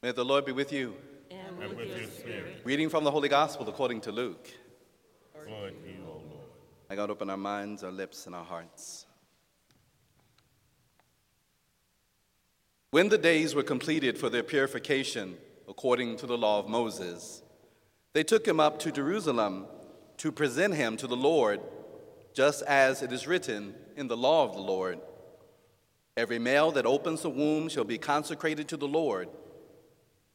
May the Lord be with you. And with your spirit. Reading from the Holy Gospel according to Luke. Glory to you, O Lord. I God open our minds, our lips, and our hearts. When the days were completed for their purification, according to the law of Moses, they took him up to Jerusalem to present him to the Lord, just as it is written in the law of the Lord. Every male that opens the womb shall be consecrated to the Lord,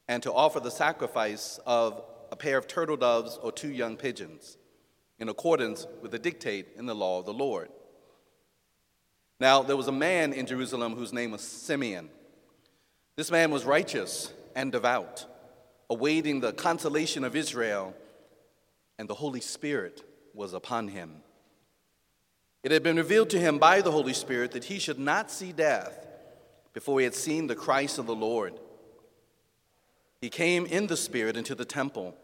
and to offer the sacrifice of a pair of turtle doves or two young pigeons, in accordance with the dictate in the law of the Lord. Now, there was a man in Jerusalem whose name was Simeon. This man was righteous and devout, awaiting the consolation of Israel, and the Holy Spirit was upon him. It had been revealed to him by the Holy Spirit that he should not see death before he had seen the Christ of the Lord. He came in the Spirit into the temple.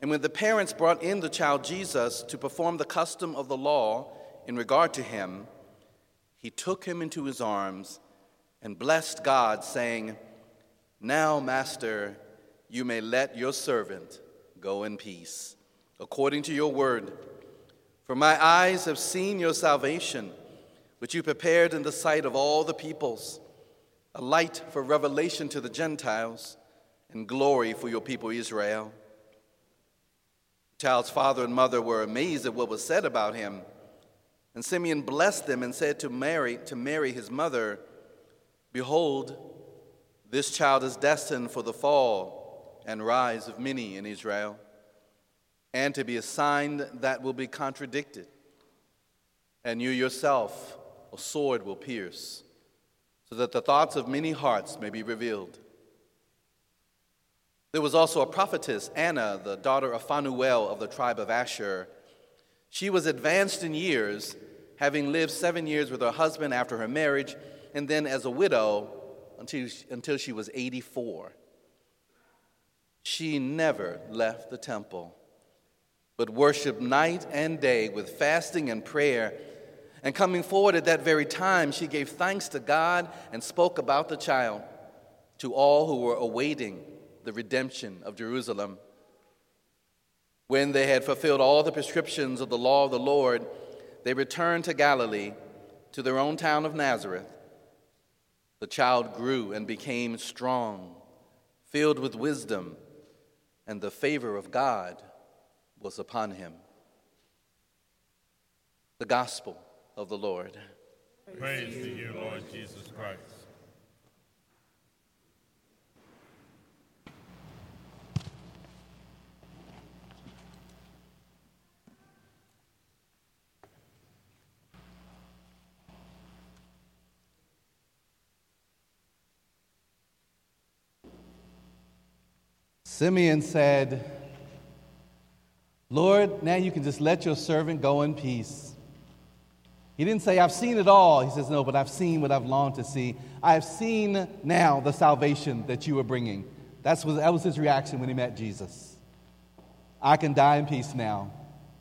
And when the parents brought in the child Jesus to perform the custom of the law in regard to him, he took him into his arms and blessed God, saying, Now, Master, you may let your servant go in peace, according to your word. For my eyes have seen your salvation, which you prepared in the sight of all the peoples, a light for revelation to the Gentiles and glory for your people Israel. The child's father and mother were amazed at what was said about him. And Simeon blessed them and said to Mary, to Mary his mother, Behold, this child is destined for the fall and rise of many in Israel, and to be a sign that will be contradicted. And you yourself a sword will pierce, so that the thoughts of many hearts may be revealed. There was also a prophetess, Anna, the daughter of Phanuel of the tribe of Asher. She was advanced in years, having lived seven years with her husband after her marriage, and then as a widow until, until she was 84. She never left the temple, but worshiped night and day with fasting and prayer. And coming forward at that very time, she gave thanks to God and spoke about the child to all who were awaiting the redemption of Jerusalem. When they had fulfilled all the prescriptions of the law of the Lord, they returned to Galilee, to their own town of Nazareth. The child grew and became strong, filled with wisdom, and the favor of God was upon him. The Gospel of the Lord. Praise to you, Lord Jesus Christ. Simeon said, Lord, now you can just let your servant go in peace. He didn't say, I've seen it all. He says, No, but I've seen what I've longed to see. I've seen now the salvation that you are bringing. That's what, that was his reaction when he met Jesus. I can die in peace now.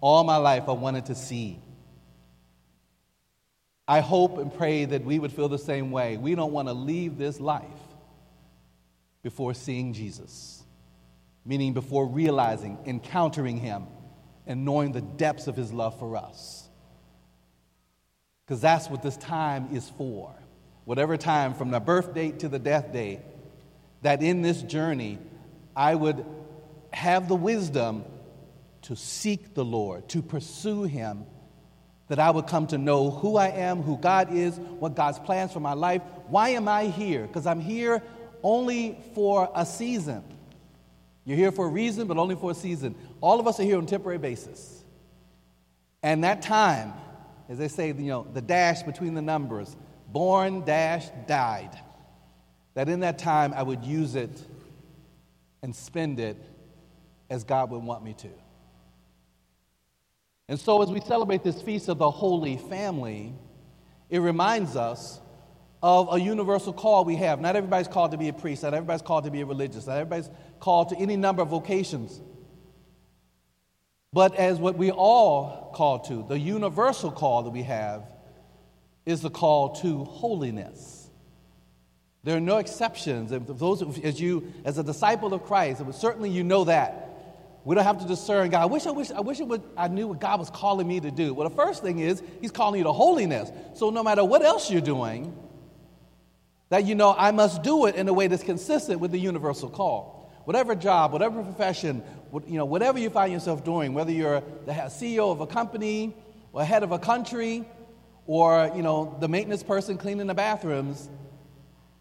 All my life I wanted to see. I hope and pray that we would feel the same way. We don't want to leave this life before seeing Jesus, meaning before realizing, encountering Him, and knowing the depths of His love for us. Because that's what this time is for. Whatever time, from the birth date to the death date, that in this journey I would have the wisdom to seek the Lord, to pursue Him, that I would come to know who I am, who God is, what God's plans for my life. Why am I here? Because I'm here only for a season. You're here for a reason, but only for a season. All of us are here on a temporary basis. And that time, as they say, you know, the dash between the numbers, born, dash, died, that in that time I would use it and spend it as God would want me to. And so, as we celebrate this feast of the Holy Family, it reminds us of a universal call we have. Not everybody's called to be a priest, not everybody's called to be a religious, not everybody's called to any number of vocations. But as what we all call to, the universal call that we have is the call to holiness. There are no exceptions. And those, as you, as a disciple of Christ, certainly you know that. We don't have to discern God. I wish I wish I wish it I knew what God was calling me to do. Well, the first thing is He's calling you to holiness. So no matter what else you're doing, that you know I must do it in a way that's consistent with the universal call. Whatever job, whatever profession, you know, whatever you find yourself doing, whether you're the CEO of a company or head of a country, or you know the maintenance person cleaning the bathrooms,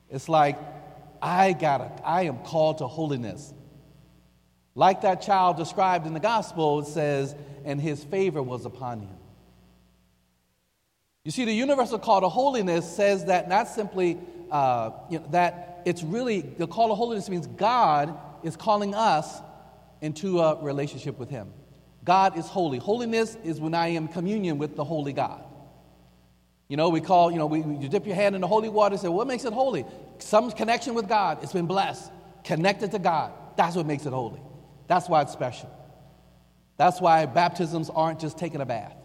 it's like I gotta, I am called to holiness. Like that child described in the gospel, it says, and his favor was upon him. You see, the universal call to holiness says that not simply uh, you know, that it's really the call to holiness means God is calling us into a relationship with Him. God is holy. Holiness is when I am communion with the holy God. You know, we call, you know, we, you dip your hand in the holy water and say, what makes it holy? Some connection with God. It's been blessed, connected to God. That's what makes it holy. That's why it's special. That's why baptisms aren't just taking a bath.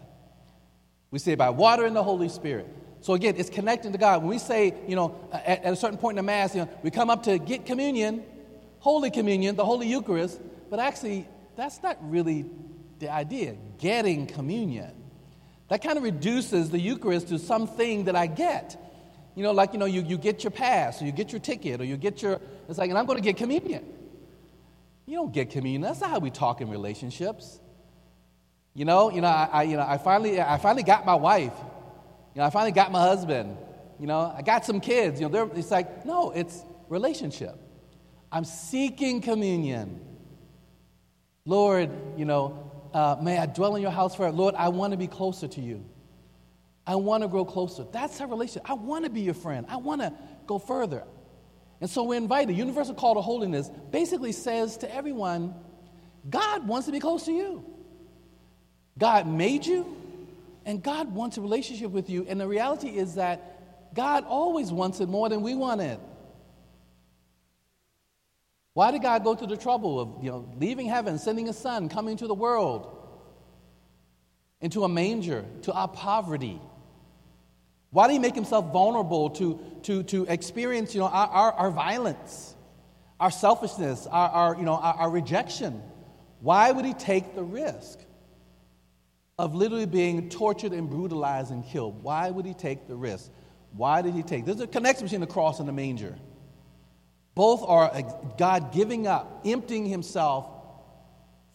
We say by water and the Holy Spirit. So again, it's connecting to God. When we say, you know, at, at, a certain point in the Mass, you know, we come up to get communion, Holy Communion, the Holy Eucharist, but actually, that's not really the idea. Getting communion. That kind of reduces the Eucharist to something that I get. You know, like, you know, you, you get your pass, or you get your ticket, or you get your, it's like, and I'm going to get communion. You don't get communion. That's not how we talk in relationships. You know, you know, I, I, you know, I finally, I finally got my wife. You know, I finally got my husband. You know, I got some kids. You know, it's like, no, it's relationship. I'm seeking communion. Lord, you know, uh, may I dwell in your house forever. Lord, I want to be closer to you. I want to grow closer. That's our relationship. I want to be your friend. I want to go further. And so we're invited. Universal Call to Holiness basically says to everyone, God wants to be close to you. God made you, and God wants a relationship with you. And the reality is that God always wants it more than we want it. Why did God go to the trouble of you know, leaving heaven, sending a son, coming to the world, into a manger, to our poverty? Why did he make himself vulnerable to, to, to experience you know, our, our, our violence, our selfishness, our, our, you know, our, our rejection? Why would he take the risk of literally being tortured and brutalized and killed? Why would he take the risk? Why did he take? There's a connection between the cross and the manger. Both are God giving up, emptying himself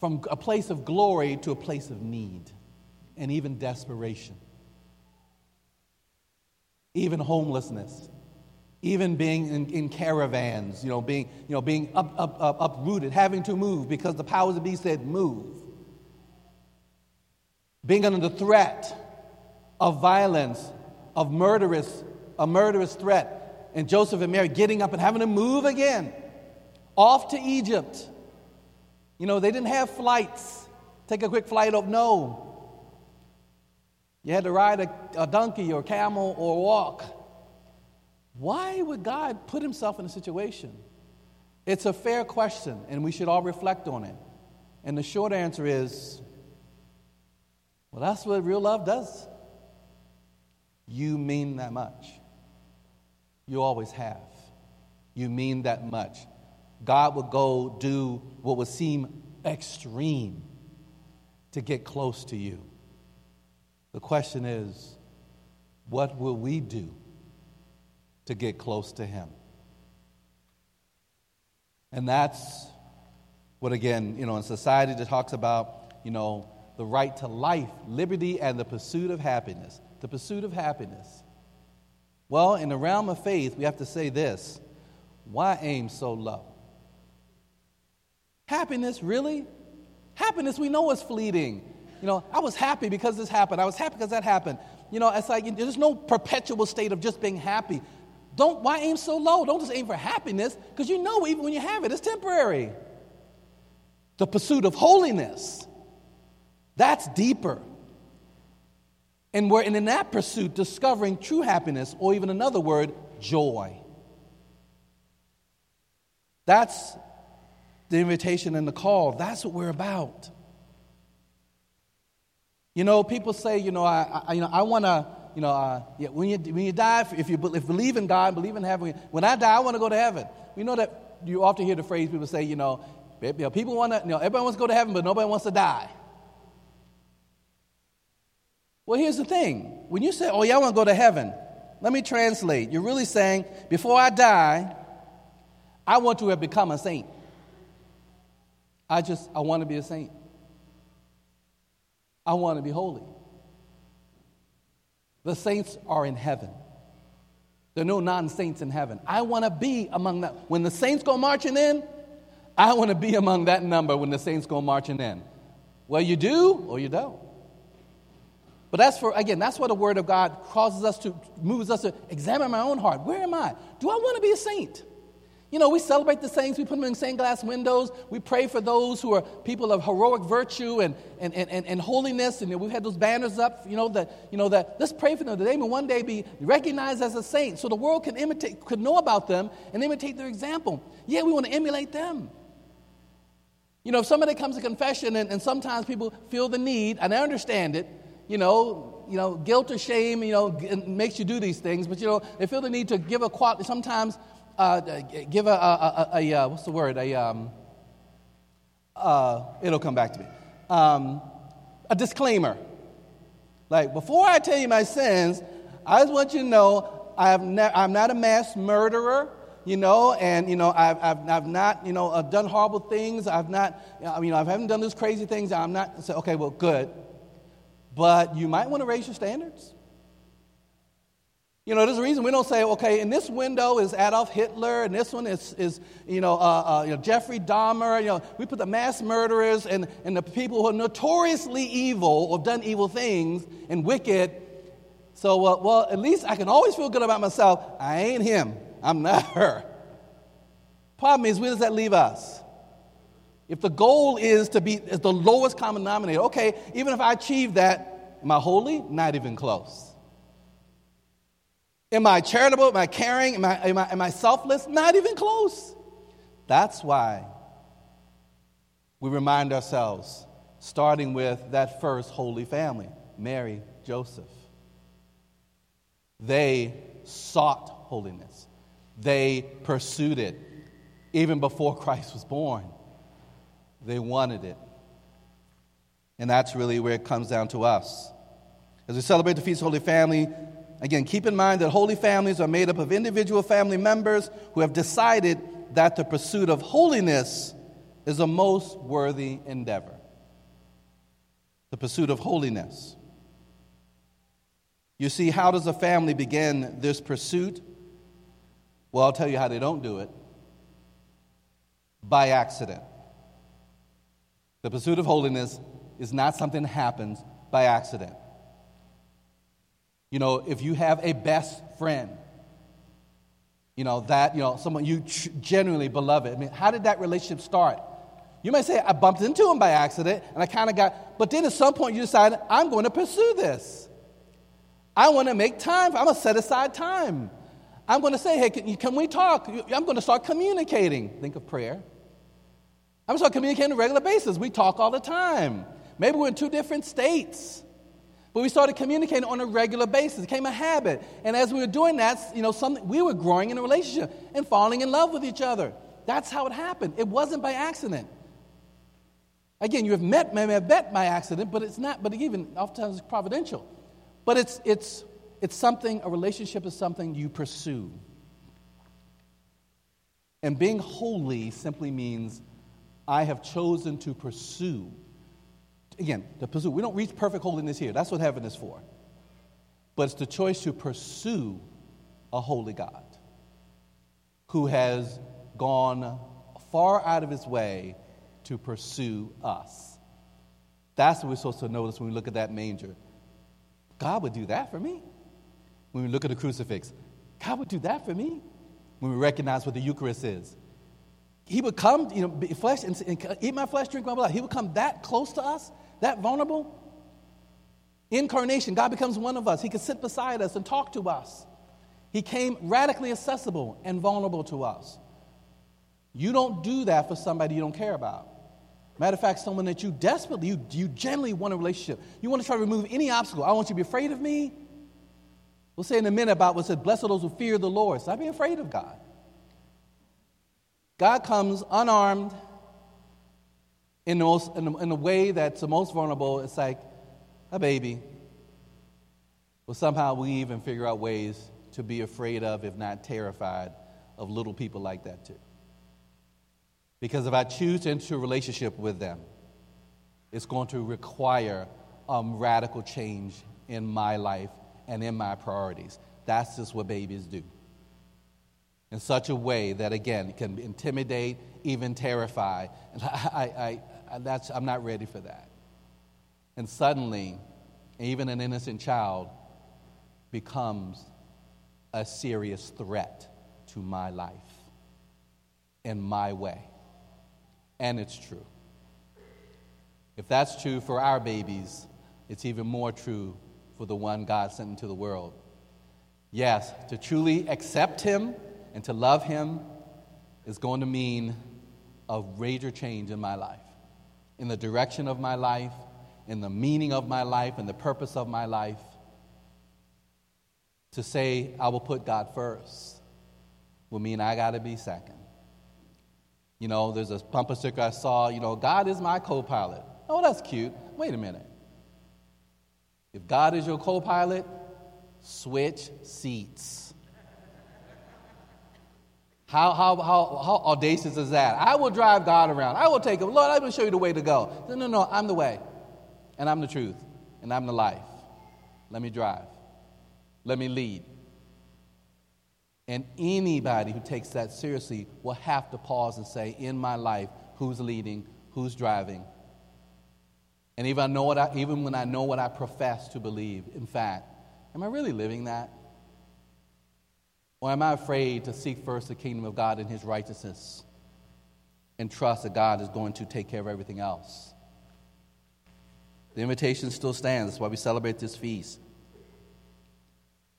from a place of glory to a place of need and even desperation even homelessness, even being in, in, caravans, you know, being, you know, being up, up, up, uprooted, having to move because the powers of be said move. Being under the threat of violence, of murderous, a murderous threat, and Joseph and Mary getting up and having to move again off to Egypt. You know, they didn't have flights. Take a quick flight of no. You had to ride a, a donkey or camel or walk. Why would God put himself in a situation? It's a fair question, and we should all reflect on it. And the short answer is well, that's what real love does. You mean that much. You always have. You mean that much. God would go do what would seem extreme to get close to you. The question is, what will we do to get close to Him? And that's what, again, you know, in society that talks about, you know, the right to life, liberty, and the pursuit of happiness. The pursuit of happiness. Well, in the realm of faith, we have to say this why aim so low? Happiness, really? Happiness, we know is fleeting. You know, I was happy because this happened. I was happy because that happened. You know, it's like there's no perpetual state of just being happy. Don't why aim so low? Don't just aim for happiness because you know even when you have it, it's temporary. The pursuit of holiness, that's deeper. And we're in that pursuit discovering true happiness, or even another word, joy. That's the invitation and the call. That's what we're about. You know, people say, you know, I, I you know, I want to you know, uh, yeah, when, you, when you die, if you, if you believe in God, believe in heaven, when I die, I want to go to heaven. We know that you often hear the phrase people say, you know, people want to, you know, everybody wants to go to heaven, but nobody wants to die. Well, here's the thing. When you say, oh, yeah, I want to go to heaven, let me translate. You're really saying, before I die, I want to have become a saint. I just, I want to be a saint. I want to be holy. The saints are in heaven. There are no non saints in heaven. I want to be among them. When the saints go marching in, I want to be among that number when the saints go marching in. Well, you do or you don't. But that's for, again, that's what the Word of God causes us to, moves us to examine my own heart. Where am I? Do I want to be a saint? You know, we celebrate the saints, we put them in stained glass windows, we pray for those who are people of heroic virtue and, and, and, and, holiness, and we've had those banners up, you know, that, you know, that let's pray for them that they may one day be recognized as a saint so the world can imitate, could know about them and imitate their example. Yeah, we want to emulate them. You know, if somebody comes to confession and, and sometimes people feel the need, and I understand it, you know, you know, guilt or shame, you know, makes you do these things, but you know, they feel the need to give a quality. Sometimes uh, give a, a, a, a, uh, what's the word? A, um, uh, it'll come back to me. Um, a disclaimer. Like, before I tell you my sins, I just want you to know I have ne- I'm not a mass murderer, you know, and, you know, I've, I've, I've not, you know, I've done horrible things. I've not, I mean, I haven't done those crazy things. I'm not, so, okay, well, good. But you might want to raise your standards. You know, there's a reason we don't say, okay, in this window is Adolf Hitler, and this one is, is you, know, uh, uh, you know, Jeffrey Dahmer. You know, we put the mass murderers and, and the people who are notoriously evil or done evil things and wicked. So, uh, well, at least I can always feel good about myself. I ain't him. I'm not her. Problem is, where does that leave us? If the goal is to be is the lowest common denominator, okay, even if I achieve that, am I holy? Not even close. Am I charitable? Am I caring? Am I, am I, am I selfless? Not even close. That's why we remind ourselves, starting with that first holy family Mary, Joseph. They sought holiness, they pursued it even before Christ was born. They wanted it. And that's really where it comes down to us. As we celebrate the Feast of Holy Family, Again, keep in mind that holy families are made up of individual family members who have decided that the pursuit of holiness is a most worthy endeavor. The pursuit of holiness. You see, how does a family begin this pursuit? Well, I'll tell you how they don't do it by accident. The pursuit of holiness is not something that happens by accident. You know, if you have a best friend, you know, that, you know, someone you genuinely beloved. I mean, how did that relationship start? You might say, I bumped into him by accident and I kind of got, but then at some point you decide, I'm going to pursue this. I want to make time. I'm going to set aside time. I'm going to say, hey, can, can we talk? I'm going to start communicating. Think of prayer. I'm to communicating on a regular basis. We talk all the time. Maybe we're in two different states. But we started communicating on a regular basis. It became a habit. And as we were doing that, you know, something, we were growing in a relationship and falling in love with each other. That's how it happened. It wasn't by accident. Again, you have met, may have met by accident, but it's not, but even oftentimes it's providential. But it's, it's, it's something, a relationship is something you pursue. And being holy simply means I have chosen to pursue again, to pursue. We don't reach perfect holiness here. That's what heaven is for. But it's the choice to pursue a holy God who has gone far out of his way to pursue us. That's what we're supposed to notice when we look at that manger. God would do that for me. When we look at the crucifix, God would do that for me. When we recognize what the Eucharist is, He would come, you know, flesh and, and eat my flesh, drink my blood. He would come that close to us that vulnerable? Incarnation, God becomes one of us. He could sit beside us and talk to us. He came radically accessible and vulnerable to us. You don't do that for somebody you don't care about. Matter of fact, someone that you desperately, you, you genuinely want a relationship. You want to try to remove any obstacle. I want you to be afraid of me. We'll say in a minute about what said, Blessed are those who fear the Lord. Stop being afraid of God. God comes unarmed in, the most, in, in a way that's the most vulnerable. It's like a baby. Well, somehow we even figure out ways to be afraid of, if not terrified, of little people like that too. Because if I choose to enter a relationship with them, it's going to require um, radical change in my life and in my priorities. That's just what babies do. In such a way that, again, can intimidate, even terrify. And I, I, I, that's, I'm not ready for that. And suddenly, even an innocent child becomes a serious threat to my life in my way. And it's true. If that's true for our babies, it's even more true for the one God sent into the world. Yes, to truly accept Him and to love Him is going to mean a major change in my life, in the direction of my life, in the meaning of my life, and the purpose of my life. To say, I will put God first will mean I got to be second. You know, there's a bumper sticker I saw, you know, God is my co pilot. Oh, that's cute. Wait a minute. If God is your co pilot, switch seats. How, how, how, how audacious is that? I will drive God around. I will take him. Lord, I will show you the way to go. No, no, no, I'm the way. And I'm the truth. And I'm the life. Let me drive. Let me lead. And anybody who takes that seriously will have to pause and say, in my life, who's leading, who's driving, and even, I know what I, even when I know what I profess to believe, in fact, am I really living that? Or am I afraid to seek first the kingdom of God and his righteousness and trust that God is going to take care of everything else? The invitation still stands. That's why we celebrate this feast.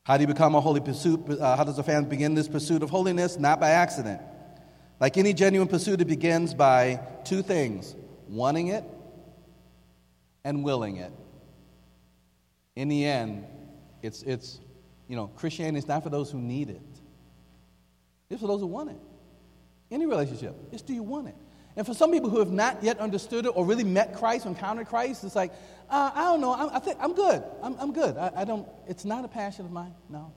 How do you become a holy pursuit? Uh, how does a fan begin this pursuit of holiness? Not by accident. Like any genuine pursuit, it begins by two things wanting it and willing it. In the end, it's, it's you know, Christianity is not for those who need it. It's for those who want it. Any relationship, it's do you want it? And for some people who have not yet understood it or really met Christ encountered Christ, it's like, uh, I don't know, I, I, think I'm good. I'm, I'm good. I, I don't, it's not a passion of mine, no.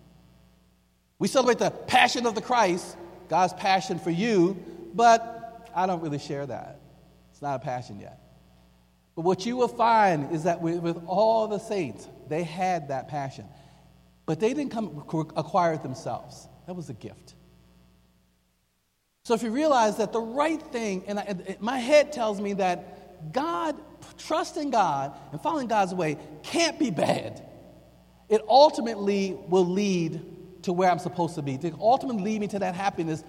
We celebrate the passion of the Christ, God's passion for you, but I don't really share that. It's not a passion yet. But what you will find is that with, with all the saints, they had that passion. But they didn't come acquire it themselves. That was a gift. So if you realize that the right thing, and, I, my head tells me that God, trusting God and following God's way can't be bad. It ultimately will lead to where I'm supposed to be, to ultimately lead me to that happiness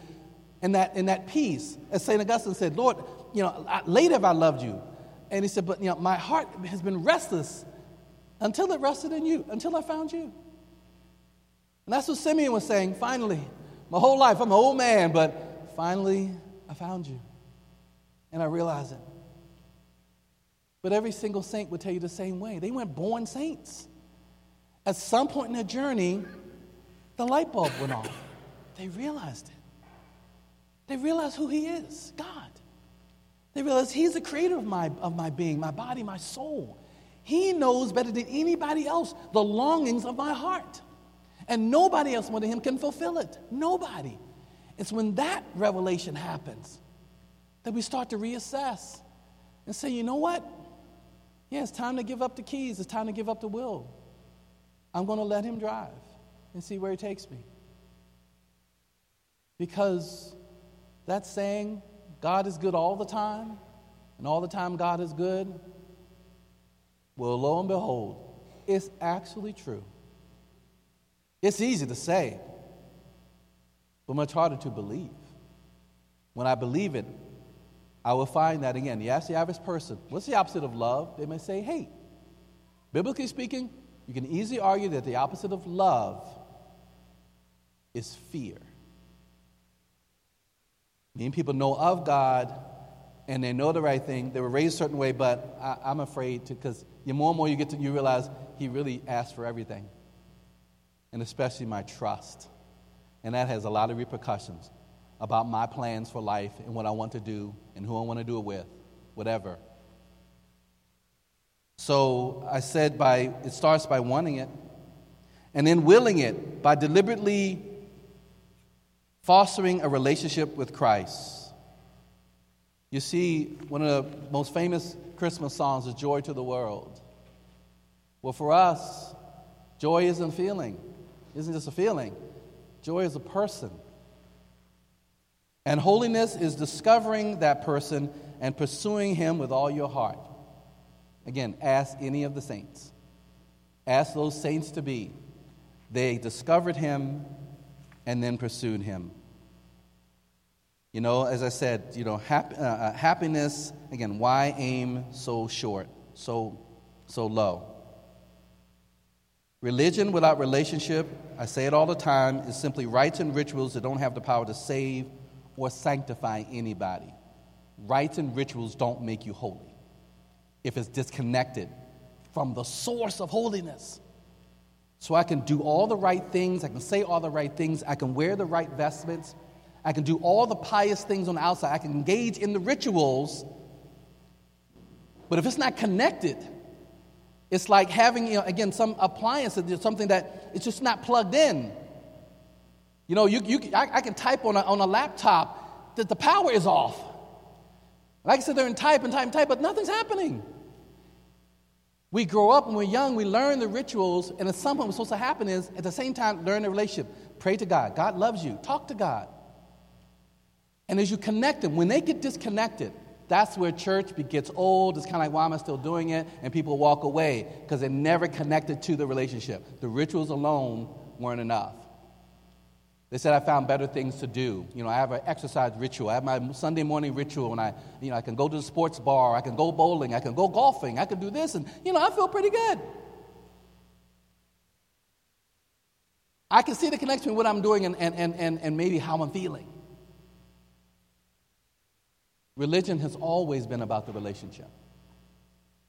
and that, and that peace. As St. Augustine said, Lord, you know, later have I loved you, and he said, But you know, my heart has been restless until it rested in you, until I found you. And that's what Simeon was saying. Finally, my whole life, I'm an old man, but finally I found you. And I realized it. But every single saint would tell you the same way. They weren't born saints. At some point in their journey, the light bulb went off. They realized it. They realized who He is God. They realized He's the creator of my, of my being, my body, my soul. He knows better than anybody else the longings of my heart. And nobody else more than Him can fulfill it. Nobody. It's when that revelation happens that we start to reassess and say, you know what? Yeah, it's time to give up the keys. It's time to give up the will. I'm going to let Him drive and see where He takes me. Because that saying, God is good all the time, and all the time God is good, well, lo and behold, it's actually true. It's easy to say, but much harder to believe. When I believe it, I will find that again. You ask the average person, what's the opposite of love? They may say hate. Biblically speaking, you can easily argue that the opposite of love is fear. Many people know of God and they know the right thing. They were raised a certain way, but I, am afraid to, because the more and more you get to, you realize He really asked for everything. and especially my trust. And that has a lot of repercussions about my plans for life and what I want to do and who I want to do it with, whatever. So I said by it starts by wanting it and then willing it by deliberately fostering a relationship with Christ. You see, one of the most famous Christmas songs is Joy to the World. Well, for us, joy isn't feeling, isn't just a feeling. Joy is a person. And holiness is discovering that person and pursuing him with all your heart. Again, ask any of the saints. Ask those saints to be. They discovered him and then pursued him. You know, as I said, you know, hap- uh, uh, happiness, again, why aim so short, so, so low? Religion without relationship, I say it all the time, is simply rites and rituals that don't have the power to save or sanctify anybody. Rites and rituals don't make you holy if it's disconnected from the source of holiness. So I can do all the right things, I can say all the right things, I can wear the right vestments, I can do all the pious things on the outside, I can engage in the rituals. But if it's not connected, it's like having, you know, again, some appliance, something that it's just not plugged in. You know, you, you, I, I can type on a, on a laptop that the power is off. And I can sit there and type and type and type, but nothing's happening. We grow up when we're young, we learn the rituals, and at some point what's supposed to happen is at the same time, learn the relationship. Pray to God. God loves you. Talk to God. And as you connect them, when they get disconnected, that's where church gets old. It's kind of like, why am I still doing it? And people walk away because they're never connected to the relationship. The rituals alone weren't enough. They said I found better things to do. You know, I have an exercise ritual. I have my Sunday morning ritual, and I, you know, I can go to the sports bar, I can go bowling, I can go golfing, I can do this, and you know, I feel pretty good. I can see the connection between what I'm doing and, and, and, and maybe how I'm feeling. Religion has always been about the relationship.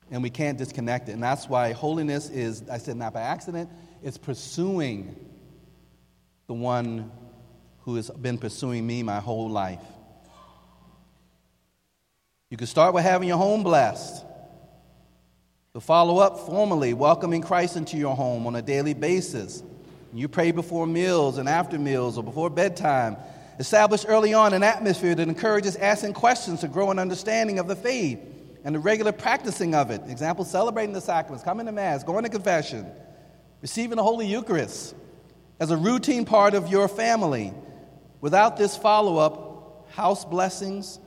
And we can't disconnect it. And that's why holiness is, I said, not by accident, it's pursuing the one who has been pursuing me my whole life. You can start with having your home blessed. To follow up formally, welcoming Christ into your home on a daily basis. You pray before meals and after meals or before bedtime. Establish early on an atmosphere that encourages asking questions to grow an understanding of the faith and the regular practicing of it. Example, celebrating the sacraments, coming to Mass, going to confession, receiving the Holy Eucharist, as a routine part of your family. Without this follow up, house blessings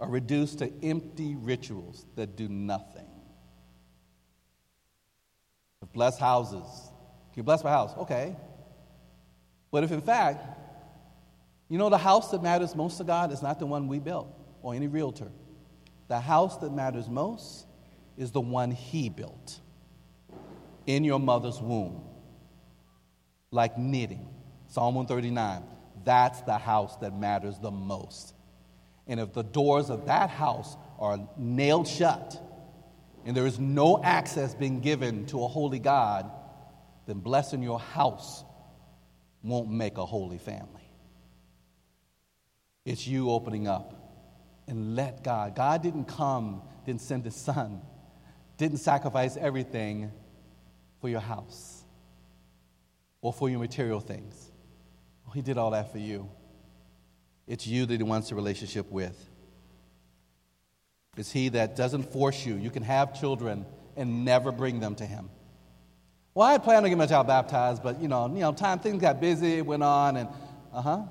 are reduced to empty rituals that do nothing. Bless houses. Can you bless my house? Okay. But if in fact, you know, the house that matters most to God is not the one we built or any realtor. The house that matters most is the one He built in your mother's womb like knitting. Psalm 139. That's the house that matters the most. And if the doors of that house are nailed shut and there is no access being given to a holy God, then blessing your house won't make a holy family. It's you opening up and let God. God didn't come, didn't send his son, didn't sacrifice everything for your house or for your material things. He did all that for you. It's you that he wants a relationship with. It's he that doesn't force you. You can have children and never bring them to him. Well, I had planned on getting my child baptized, but you know, you know, time things got busy, it went on, and uh huh.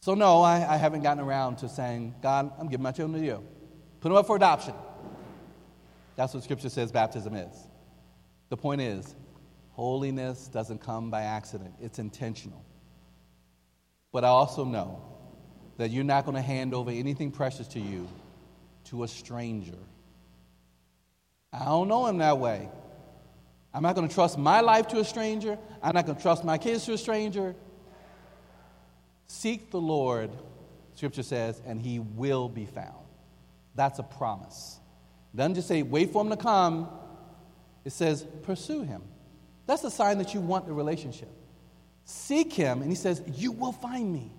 So no, I, I haven't gotten around to saying, God, I'm giving my children to you. Put them up for adoption. That's what Scripture says baptism is. The point is, Holiness doesn't come by accident, it's intentional. But I also know that you're not going to hand over anything precious to you to a stranger. I don't know him that way. I'm not going to trust my life to a stranger. I'm not going to trust my kids to a stranger. Seek the Lord, Scripture says, and he will be found. That's a promise. Doesn't just say, wait for him to come. It says, pursue him. That's a sign that you want the relationship. Seek Him, and He says, You will find me.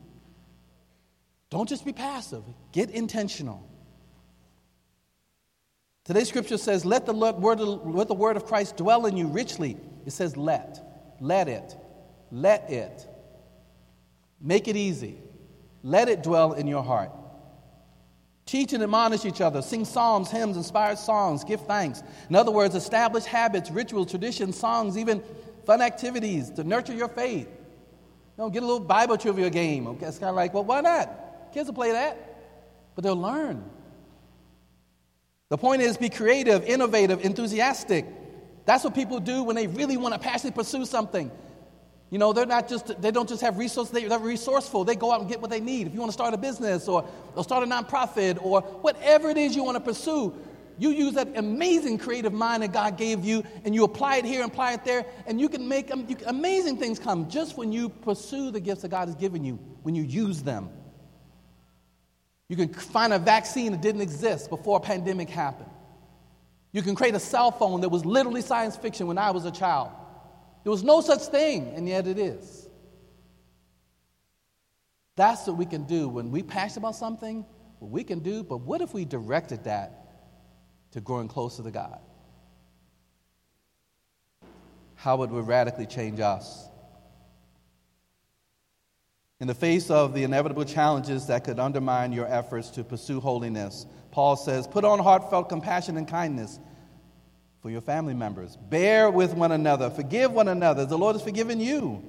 Don't just be passive, get intentional. Today's scripture says, Let the word, let the word of Christ dwell in you richly. It says, Let. Let it. Let it. Make it easy. Let it dwell in your heart. Teach and admonish each other. Sing psalms, hymns, inspired songs. Give thanks. In other words, establish habits, rituals, traditions, songs, even fun activities to nurture your faith. You know, get a little Bible trivia game. Okay, it's kind of like, well, why not? Kids will play that, but they'll learn. The point is be creative, innovative, enthusiastic. That's what people do when they really want to passionately pursue something. You know, they're not just, they don't just have resources, they're resourceful. They go out and get what they need. If you want to start a business or, or start a nonprofit or whatever it is you want to pursue, you use that amazing creative mind that God gave you and you apply it here and apply it there, and you can make you, amazing things come just when you pursue the gifts that God has given you, when you use them. You can find a vaccine that didn't exist before a pandemic happened. You can create a cell phone that was literally science fiction when I was a child. There was no such thing, and yet it is. That's what we can do when we passionate about something, what we can do, but what if we directed that to growing closer to God? How would it radically change us? In the face of the inevitable challenges that could undermine your efforts to pursue holiness, Paul says, Put on heartfelt compassion and kindness for your family members. Bear with one another. Forgive one another. The Lord has forgiven you.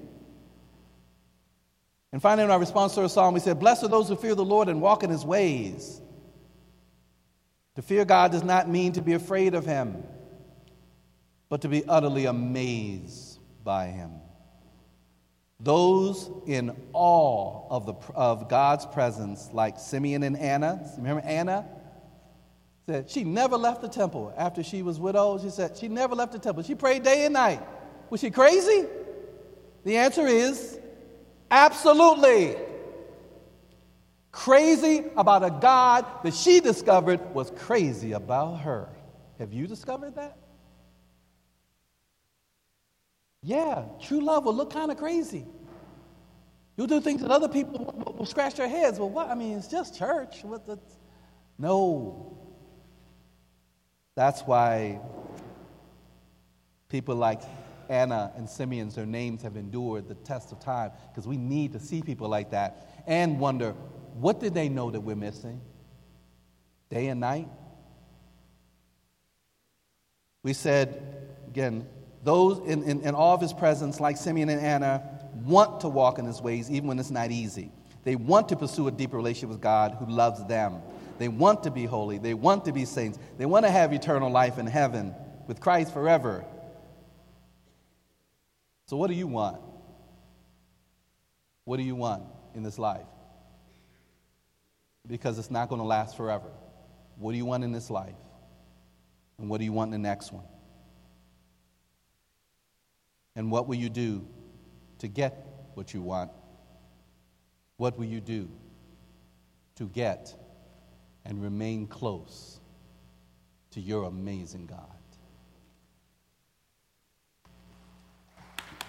And finally, in our response to our psalm, we said, Blessed are those who fear the Lord and walk in his ways. To fear God does not mean to be afraid of him, but to be utterly amazed by him. Those in awe of, the, of God's presence, like Simeon and Anna. Remember Anna? Said she never left the temple after she was widowed. She said she never left the temple. She prayed day and night. Was she crazy? The answer is absolutely. Crazy about a God that she discovered was crazy about her. Have you discovered that? Yeah, true love will look kind of crazy. You'll do things that other people will, will scratch their heads. Well, what? I mean, it's just church. What the? No, that's why people like Anna and Simeon's, their names have endured the test of time because we need to see people like that and wonder what did they know that we're missing? Day and night? We said, again, those in, in, in all of his presence, like Simeon and Anna, want to walk in his ways even when it's not easy. They want to pursue a deeper relationship with God who loves them. They want to be holy. They want to be saints. They want to have eternal life in heaven with Christ forever. So, what do you want? What do you want in this life? Because it's not going to last forever. What do you want in this life? And what do you want in the next one? And what will you do to get what you want? What will you do to get and remain close to your amazing God.